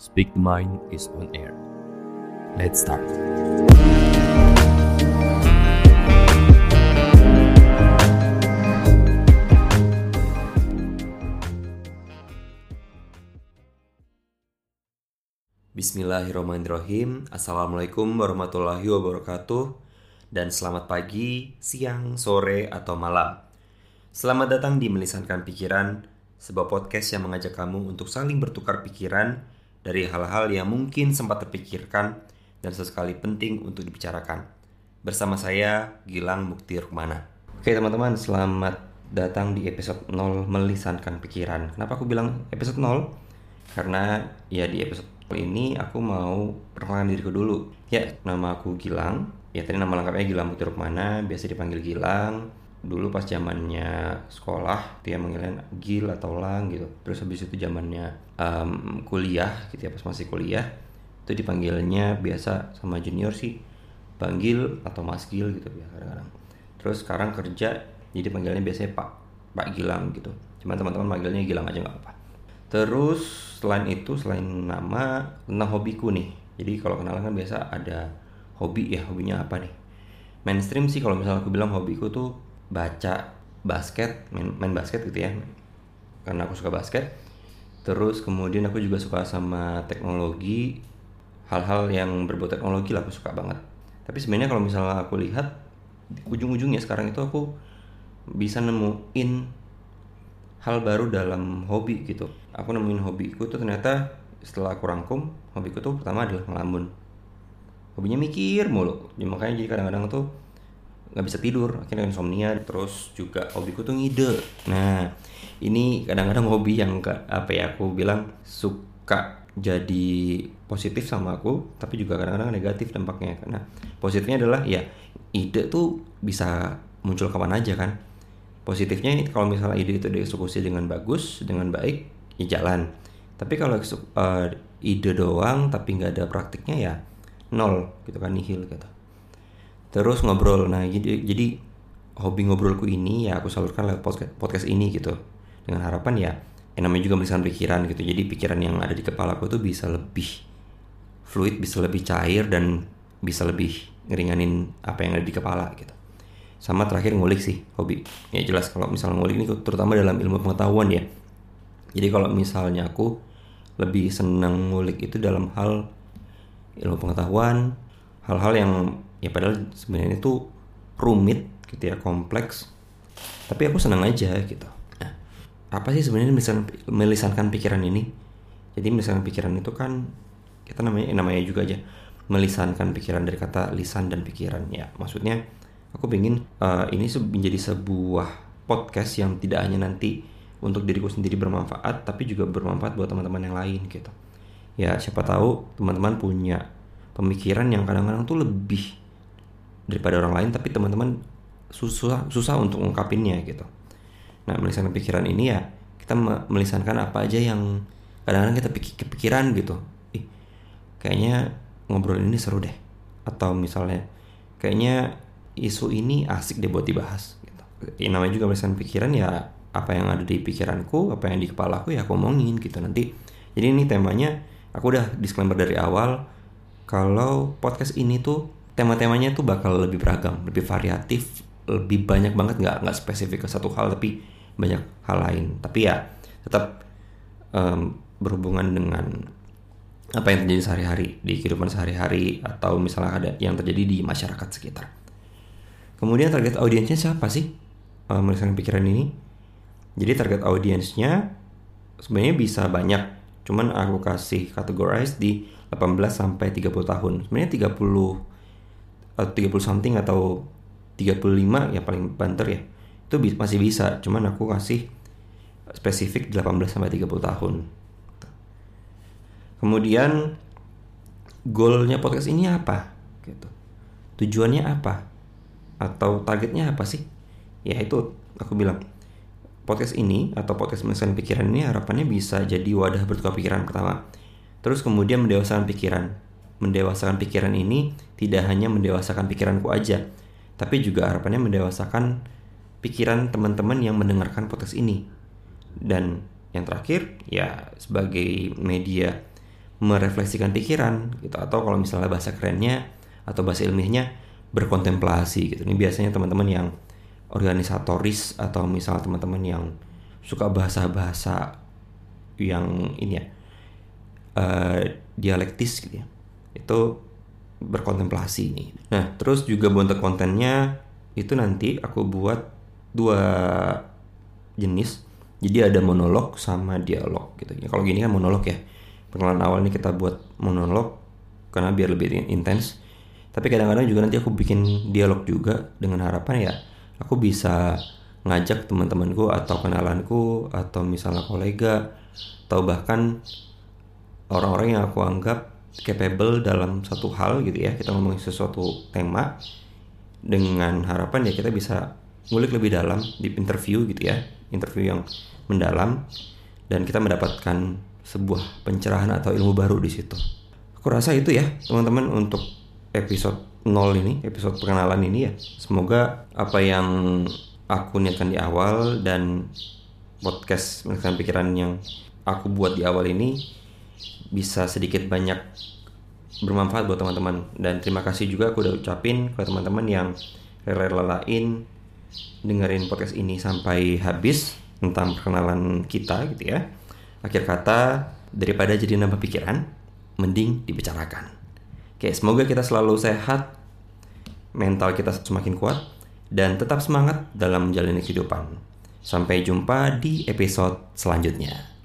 Speak the Mind is on air. Let's start. Bismillahirrahmanirrahim Assalamualaikum warahmatullahi wabarakatuh Dan selamat pagi, siang, sore, atau malam Selamat datang di Melisankan Pikiran Sebuah podcast yang mengajak kamu untuk saling bertukar pikiran Dari hal-hal yang mungkin sempat terpikirkan Dan sesekali penting untuk dibicarakan Bersama saya, Gilang Mukti Rukmana Oke teman-teman, selamat datang di episode 0 Melisankan Pikiran Kenapa aku bilang episode 0? Karena ya di episode ini aku mau perkenalkan diriku dulu. Ya, nama aku Gilang. Ya tadi nama lengkapnya Gilang Mukti Rukmana, biasa dipanggil Gilang. Dulu pas zamannya sekolah dia manggilnya Gil atau Lang gitu. Terus habis itu zamannya um, kuliah gitu ya pas masih kuliah itu dipanggilnya biasa sama junior sih panggil atau Mas Gil gitu ya kadang-kadang. Terus sekarang kerja jadi panggilnya biasanya Pak Pak Gilang gitu. Cuma teman-teman manggilnya Gilang aja nggak apa-apa. Terus selain itu selain nama tentang hobiku nih. Jadi kalau kenalan kan biasa ada hobi ya hobinya apa nih? Mainstream sih kalau misalnya aku bilang hobiku tuh baca basket, main, main basket gitu ya. Karena aku suka basket. Terus kemudian aku juga suka sama teknologi, hal-hal yang berbau teknologi lah aku suka banget. Tapi sebenarnya kalau misalnya aku lihat ujung-ujungnya sekarang itu aku bisa nemuin hal baru dalam hobi gitu aku nemuin hobiku tuh ternyata setelah aku rangkum hobiku tuh pertama adalah ngelamun hobinya mikir mulu ya, makanya jadi kadang-kadang tuh nggak bisa tidur akhirnya insomnia terus juga hobiku tuh ngide. Nah ini kadang-kadang hobi yang ke, apa ya aku bilang suka jadi positif sama aku tapi juga kadang-kadang negatif dampaknya. Karena positifnya adalah ya ide tuh bisa muncul kapan aja kan. Positifnya kalau misalnya ide itu dieksekusi dengan bagus dengan baik ya jalan. Tapi kalau uh, ide doang tapi nggak ada praktiknya ya nol gitu kan nihil gitu terus ngobrol. Nah jadi jadi hobi ngobrolku ini ya aku salurkan lewat podcast, podcast ini gitu. Dengan harapan ya yang namanya juga melisan pikiran gitu. Jadi pikiran yang ada di kepala aku tuh bisa lebih fluid bisa lebih cair dan bisa lebih ngeringanin apa yang ada di kepala gitu. Sama terakhir ngulik sih hobi. Ya jelas kalau misalnya ngulik ini terutama dalam ilmu pengetahuan ya. Jadi kalau misalnya aku lebih senang ngulik itu dalam hal ilmu pengetahuan hal-hal yang ya padahal sebenarnya itu rumit gitu ya kompleks. Tapi aku senang aja gitu. Nah, apa sih sebenarnya melisan, melisankan pikiran ini? Jadi melisankan pikiran itu kan kita namanya namanya juga aja melisankan pikiran dari kata lisan dan pikiran. Ya maksudnya aku ingin uh, ini menjadi sebuah podcast yang tidak hanya nanti untuk diriku sendiri bermanfaat tapi juga bermanfaat buat teman-teman yang lain gitu. Ya siapa tahu teman-teman punya pemikiran yang kadang-kadang tuh lebih daripada orang lain tapi teman-teman susah susah untuk mengungkapinnya gitu. Nah melisankan pikiran ini ya kita melisankan apa aja yang kadang-kadang kita pikir kepikiran gitu. Ih kayaknya ngobrol ini seru deh. Atau misalnya kayaknya isu ini asik deh buat dibahas gitu. Ya, namanya juga melisan pikiran ya apa yang ada di pikiranku apa yang di kepala aku ya aku omongin gitu nanti. Jadi ini temanya aku udah disclaimer dari awal kalau podcast ini tuh tema-temanya tuh bakal lebih beragam lebih variatif lebih banyak banget nggak nggak spesifik ke satu hal tapi banyak hal lain tapi ya tetap um, berhubungan dengan apa yang terjadi sehari-hari di kehidupan sehari-hari atau misalnya ada yang terjadi di masyarakat sekitar Kemudian target audiensnya siapa sih melihatkan pikiran ini? Jadi target audiensnya sebenarnya bisa banyak. Cuman aku kasih categorize di 18 sampai 30 tahun. Sebenarnya 30 uh, 30 something atau 35 ya paling banter ya. Itu masih bisa, cuman aku kasih spesifik 18 sampai 30 tahun. Kemudian goalnya podcast ini apa? Gitu. Tujuannya apa? atau targetnya apa sih? Ya itu aku bilang podcast ini atau podcast menyelesaikan pikiran ini harapannya bisa jadi wadah bertukar pikiran pertama. Terus kemudian mendewasakan pikiran. Mendewasakan pikiran ini tidak hanya mendewasakan pikiranku aja, tapi juga harapannya mendewasakan pikiran teman-teman yang mendengarkan podcast ini. Dan yang terakhir ya sebagai media merefleksikan pikiran gitu atau kalau misalnya bahasa kerennya atau bahasa ilmiahnya berkontemplasi gitu. Ini biasanya teman-teman yang organisatoris atau misalnya teman-teman yang suka bahasa-bahasa yang ini ya uh, dialektis gitu ya. Itu berkontemplasi ini. Nah, terus juga bentuk kontennya itu nanti aku buat dua jenis. Jadi ada monolog sama dialog gitu. Ya, kalau gini kan monolog ya. Perkenalan awal ini kita buat monolog karena biar lebih intens. Tapi kadang-kadang juga nanti aku bikin dialog juga dengan harapan ya aku bisa ngajak teman-temanku atau kenalanku atau misalnya kolega atau bahkan orang-orang yang aku anggap capable dalam satu hal gitu ya. Kita ngomongin sesuatu tema dengan harapan ya kita bisa ngulik lebih dalam di interview gitu ya. Interview yang mendalam dan kita mendapatkan sebuah pencerahan atau ilmu baru di situ. Aku rasa itu ya teman-teman untuk episode 0 ini episode perkenalan ini ya. Semoga apa yang aku niatkan di awal dan podcast menekan pikiran yang aku buat di awal ini bisa sedikit banyak bermanfaat buat teman-teman. Dan terima kasih juga aku udah ucapin ke teman-teman yang rela-relain dengerin podcast ini sampai habis tentang perkenalan kita gitu ya. Akhir kata daripada jadi nambah pikiran mending dibicarakan. Oke semoga kita selalu sehat mental kita semakin kuat dan tetap semangat dalam menjalani kehidupan. Sampai jumpa di episode selanjutnya